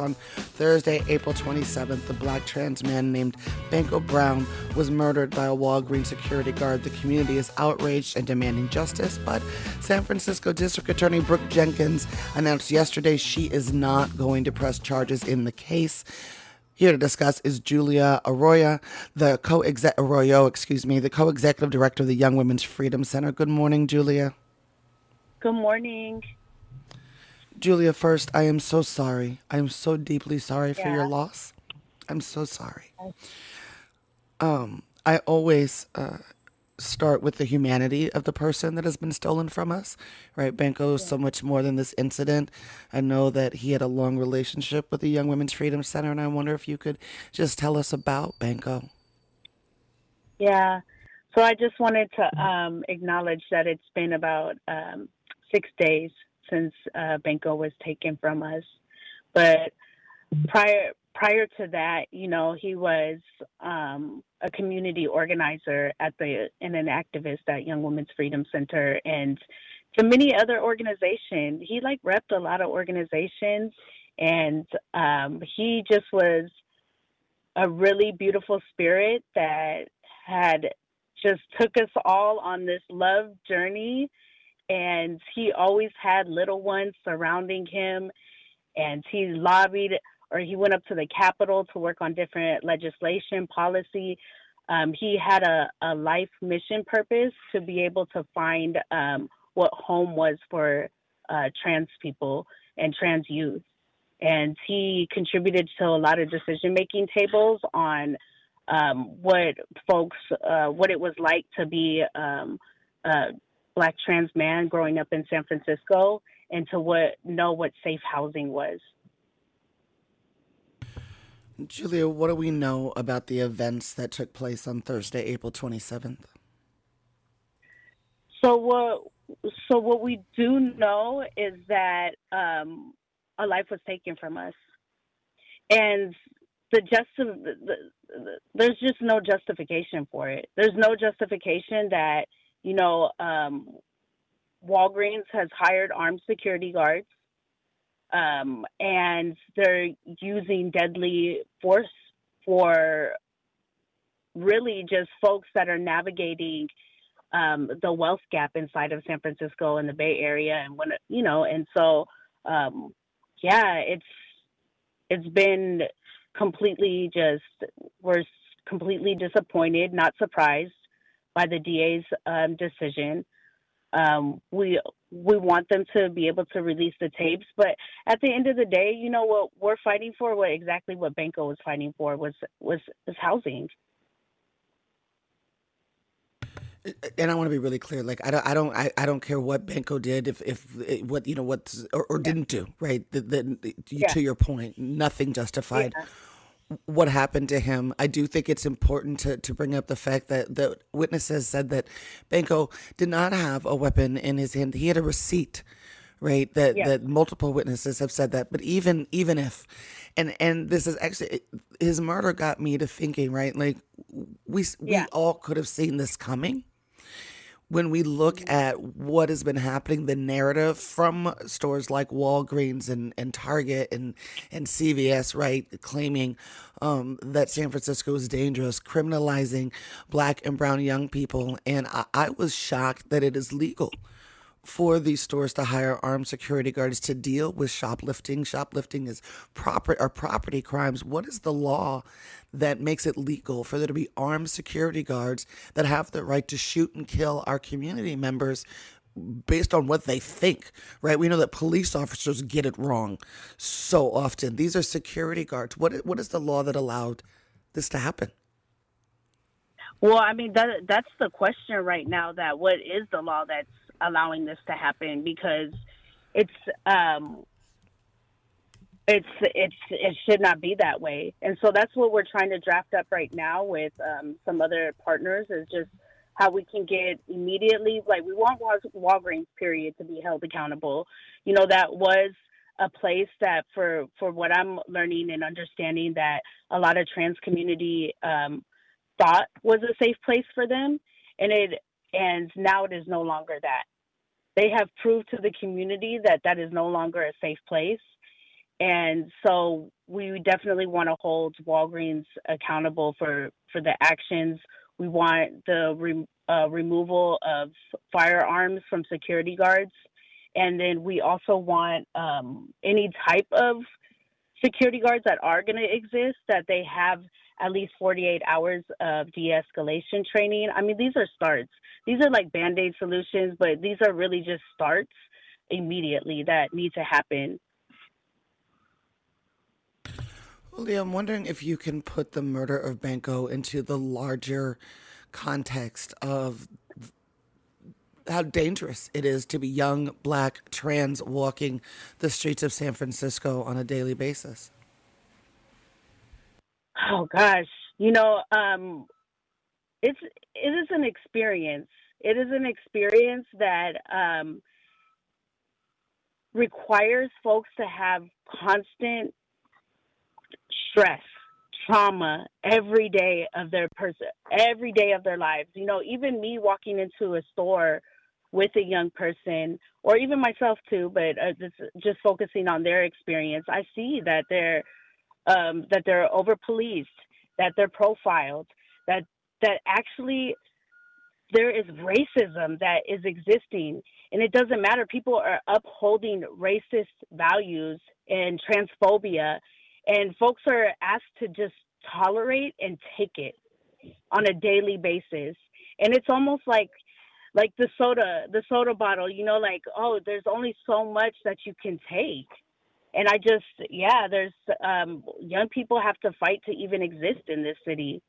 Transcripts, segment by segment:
On Thursday, April 27th, the black trans man named Banko Brown was murdered by a Walgreens security guard. The community is outraged and demanding justice, but San Francisco District Attorney Brooke Jenkins announced yesterday she is not going to press charges in the case. Here to discuss is Julia Arroyo, the co Arroyo, excuse me, the co-executive director of the Young Women's Freedom Center. Good morning, Julia. Good morning. Julia, first, I am so sorry. I am so deeply sorry for your loss. I'm so sorry. Um, I always uh, start with the humanity of the person that has been stolen from us, right? Banko is so much more than this incident. I know that he had a long relationship with the Young Women's Freedom Center, and I wonder if you could just tell us about Banko. Yeah. So I just wanted to um, acknowledge that it's been about um, six days since uh, Banko was taken from us. But prior prior to that, you know, he was um, a community organizer at the and an activist at Young Women's Freedom Center and to many other organizations. He like repped a lot of organizations, and um, he just was a really beautiful spirit that had just took us all on this love journey and he always had little ones surrounding him and he lobbied or he went up to the capitol to work on different legislation policy. Um, he had a, a life mission purpose to be able to find um, what home was for uh, trans people and trans youth. And he contributed to a lot of decision making tables on um, what folks uh, what it was like to be um, uh, black trans man growing up in San Francisco and to what know what safe housing was. Julia, what do we know about the events that took place on Thursday, April 27th? So what so what we do know is that um, a life was taken from us, and the just the, the, the, there's just no justification for it. There's no justification that you know, um, Walgreens has hired armed security guards, um, and they're using deadly force for really just folks that are navigating um, the wealth gap inside of San Francisco and the Bay Area, and when you know, and so um, yeah, it's it's been completely just we're completely disappointed, not surprised by the DA's um, decision. Um, we we want them to be able to release the tapes, but at the end of the day, you know what we're fighting for, what exactly what Banko was fighting for was was was housing. And I want to be really clear. Like I don't, I don't, I, I don't care what Banko did, if, if what you know, what or, or yeah. didn't do. Right. The, the, yeah. To your point, nothing justified. Yeah what happened to him. I do think it's important to, to bring up the fact that the witnesses said that Banko did not have a weapon in his hand. He had a receipt, right? That yeah. that multiple witnesses have said that. But even even if, and and this is actually his murder got me to thinking, right? Like we yeah. we all could have seen this coming when we look at what has been happening, the narrative from stores like Walgreens and, and Target and, and CVS, right, claiming um, that San Francisco is dangerous, criminalizing black and brown young people. And I, I was shocked that it is legal for these stores to hire armed security guards to deal with shoplifting. Shoplifting is proper or property crimes. What is the law that makes it legal for there to be armed security guards that have the right to shoot and kill our community members based on what they think, right? We know that police officers get it wrong so often. These are security guards. What what is the law that allowed this to happen? Well, I mean that that's the question right now. That what is the law that's allowing this to happen because it's um, it's it's it should not be that way and so that's what we're trying to draft up right now with um, some other partners is just how we can get immediately like we want walgreens period to be held accountable you know that was a place that for for what I'm learning and understanding that a lot of trans community um, thought was a safe place for them, and it and now it is no longer that. They have proved to the community that that is no longer a safe place, and so we definitely want to hold Walgreens accountable for for the actions. We want the re, uh, removal of firearms from security guards and then we also want um, any type of security guards that are going to exist that they have at least 48 hours of de-escalation training. I mean, these are starts. These are like band-aid solutions, but these are really just starts immediately that need to happen. Julia, I'm wondering if you can put the murder of Banko into the larger context of how dangerous it is to be young, black, trans walking the streets of San Francisco on a daily basis? Oh gosh, you know, um, it's it is an experience. It is an experience that um, requires folks to have constant stress trauma every day of their person every day of their lives you know even me walking into a store with a young person or even myself too but uh, just, just focusing on their experience i see that they're um, that they're over policed that they're profiled that that actually there is racism that is existing. And it doesn't matter. People are upholding racist values and transphobia and folks are asked to just tolerate and take it on a daily basis. And it's almost like like the soda the soda bottle you know like oh there's only so much that you can take and i just yeah there's um young people have to fight to even exist in this city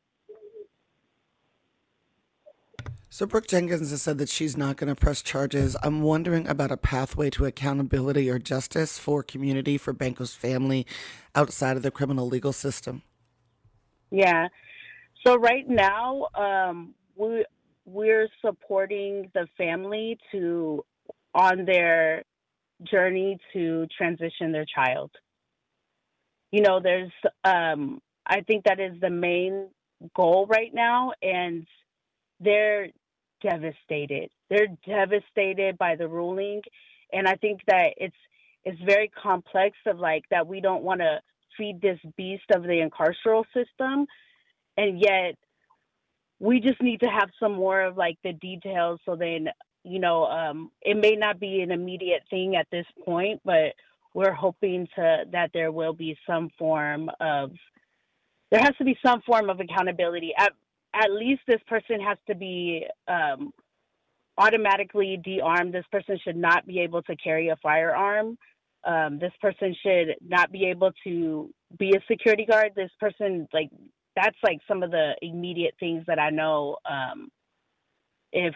so Brooke Jenkins has said that she's not going to press charges. I'm wondering about a pathway to accountability or justice for community for Banko's family outside of the criminal legal system. Yeah. So right now, um, we we're supporting the family to on their journey to transition their child. You know, there's um, I think that is the main goal right now, and they're devastated. They're devastated by the ruling, and I think that it's it's very complex of like that we don't want to feed this beast of the incarceral system, and yet we just need to have some more of like the details so then you know um, it may not be an immediate thing at this point but we're hoping to that there will be some form of there has to be some form of accountability. At at least this person has to be um, automatically de-armed. This person should not be able to carry a firearm. Um, this person should not be able to be a security guard. This person like that's like some of the immediate things that I know um, if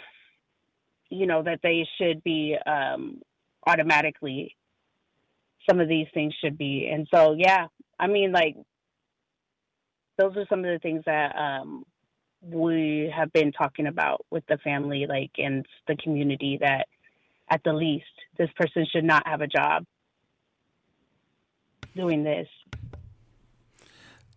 you know that they should be um, automatically some of these things should be. And so yeah I mean like those are some of the things that um, we have been talking about with the family like and the community that at the least this person should not have a job doing this.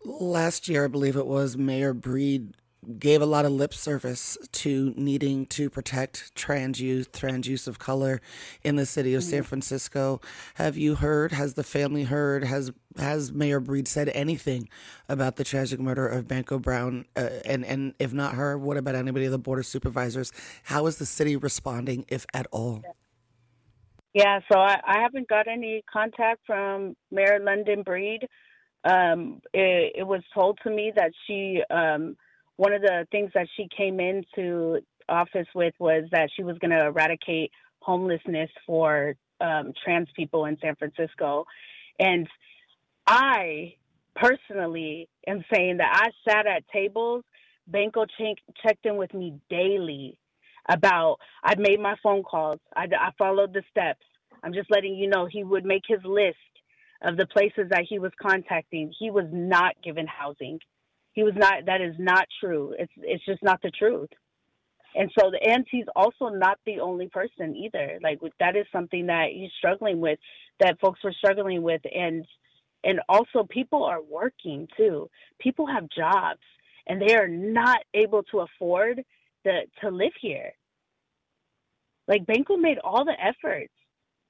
Last year, I believe it was, Mayor Breed gave a lot of lip service to needing to protect trans youth, trans youth of color in the city of San mm-hmm. Francisco. Have you heard? Has the family heard? Has has Mayor Breed said anything about the tragic murder of Banko Brown? Uh, and and if not her, what about anybody of the board of supervisors? How is the city responding, if at all? Yeah, so I, I haven't got any contact from Mayor London Breed um, it, it, was told to me that she, um, one of the things that she came into office with was that she was going to eradicate homelessness for um, trans people in San Francisco. And I personally am saying that I sat at tables. Banko checked in with me daily about, I'd made my phone calls, I, I followed the steps. I'm just letting you know he would make his list of the places that he was contacting, he was not given housing. He was not. That is not true. It's it's just not the truth. And so, the, and he's also not the only person either. Like that is something that he's struggling with, that folks were struggling with, and and also people are working too. People have jobs, and they are not able to afford the to live here. Like Banko made all the efforts,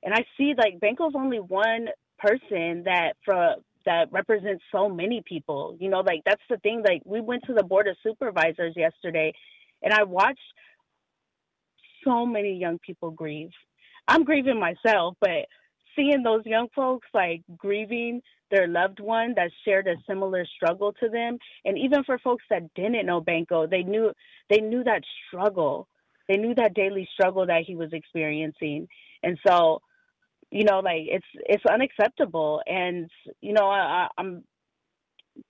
and I see like Banko's only one person that for that represents so many people. You know, like that's the thing. Like we went to the board of supervisors yesterday, and I watched so many young people grieve. I'm grieving myself, but seeing those young folks like grieving their loved one that shared a similar struggle to them and even for folks that didn't know Banko they knew they knew that struggle they knew that daily struggle that he was experiencing and so you know like it's it's unacceptable. And you know I, i'm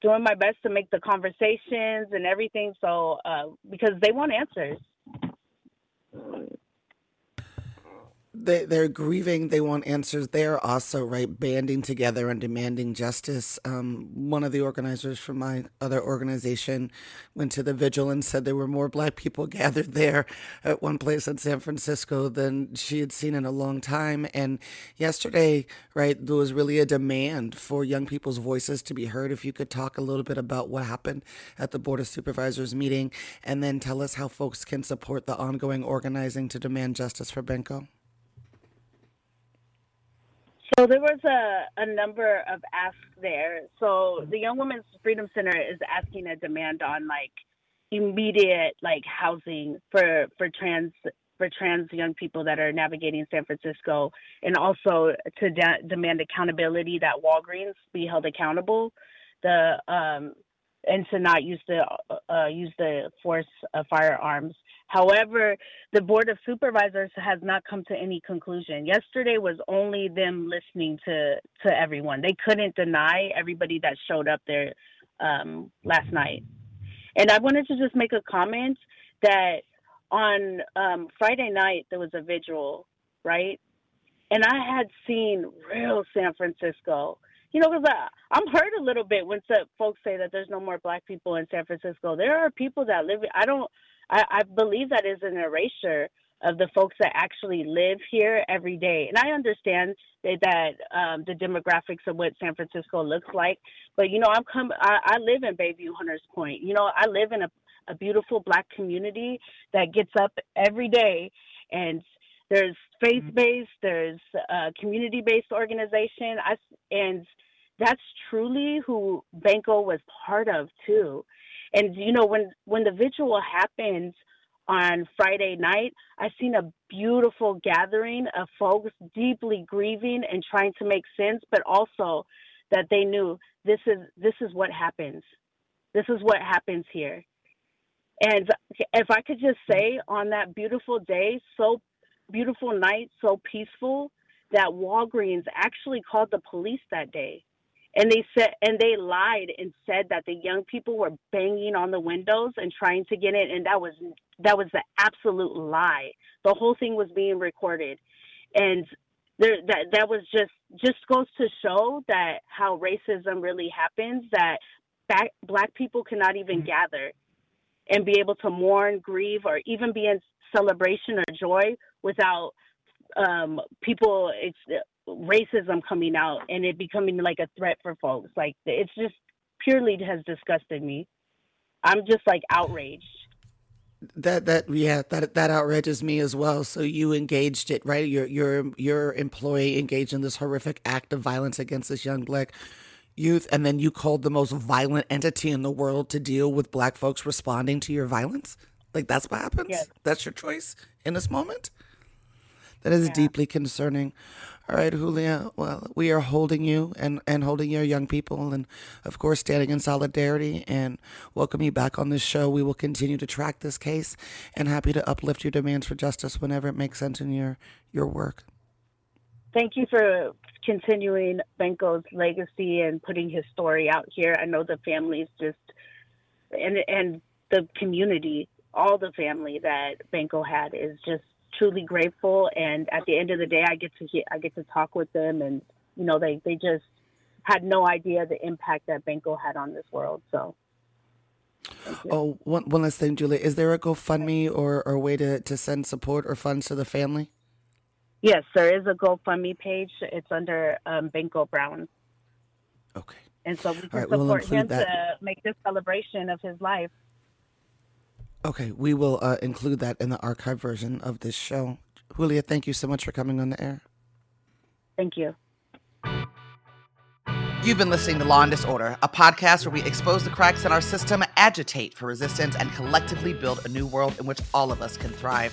doing my best to make the conversations and everything. So uh, because they want answers they they're grieving. They want answers. They're also right banding together and demanding justice. Um, one of the organizers from my other organization went to the vigil and said there were more Black people gathered there at one place in San Francisco than she had seen in a long time. And yesterday, right, there was really a demand for young people's voices to be heard. If you could talk a little bit about what happened at the Board of Supervisors meeting, and then tell us how folks can support the ongoing organizing to demand justice for Banko. So there was a, a number of asks there. So the Young Women's Freedom Center is asking a demand on like immediate like housing for for trans for trans young people that are navigating San Francisco, and also to de- demand accountability that Walgreens be held accountable. The um, and to not use the uh, use the force of firearms. However, the board of supervisors has not come to any conclusion. Yesterday was only them listening to to everyone. They couldn't deny everybody that showed up there um, last night. And I wanted to just make a comment that on um, Friday night there was a vigil, right? And I had seen real San Francisco you know, because I'm hurt a little bit when folks say that there's no more black people in San Francisco. There are people that live. I don't. I, I believe that is an erasure of the folks that actually live here every day. And I understand that, that um, the demographics of what San Francisco looks like, but you know, I'm come. I, I live in Bayview Hunters Point. You know, I live in a a beautiful black community that gets up every day and there's faith based, there's a community based organization. I, and that's truly who Banko was part of too. And you know, when when the vigil happens on Friday night, I've seen a beautiful gathering of folks deeply grieving and trying to make sense, but also that they knew this is this is what happens. This is what happens here. And if I could just say on that beautiful day, so beautiful night, so peaceful, that Walgreens actually called the police that day. And they said, and they lied and said that the young people were banging on the windows and trying to get in, and that was that was the absolute lie. The whole thing was being recorded, and there, that that was just just goes to show that how racism really happens. That back, black people cannot even mm-hmm. gather and be able to mourn, grieve, or even be in celebration or joy without um, people it's racism coming out and it becoming like a threat for folks. Like it's just purely has disgusted me. I'm just like outraged. That that yeah that that outrages me as well. So you engaged it right? Your your your employee engaged in this horrific act of violence against this young black youth, and then you called the most violent entity in the world to deal with black folks responding to your violence. Like that's what happens. Yes. That's your choice in this moment. That is yeah. deeply concerning. All right, Julia. Well, we are holding you and, and holding your young people, and of course, standing in solidarity and welcome you back on this show. We will continue to track this case and happy to uplift your demands for justice whenever it makes sense in your, your work. Thank you for continuing Banko's legacy and putting his story out here. I know the families just and and the community, all the family that Banko had is just truly grateful. And at the end of the day, I get to hear, I get to talk with them, and you know, they they just had no idea the impact that Banko had on this world. So. Oh, one, one last thing, Julia. Is there a GoFundMe or, or way to, to send support or funds to the family? Yes, there is a GoFundMe page. It's under um, Banko Brown. Okay. And so we can right, support we'll him that. to make this celebration of his life. Okay, we will uh, include that in the archive version of this show. Julia, thank you so much for coming on the air. Thank you. You've been listening to Law and Disorder, a podcast where we expose the cracks in our system, agitate for resistance, and collectively build a new world in which all of us can thrive.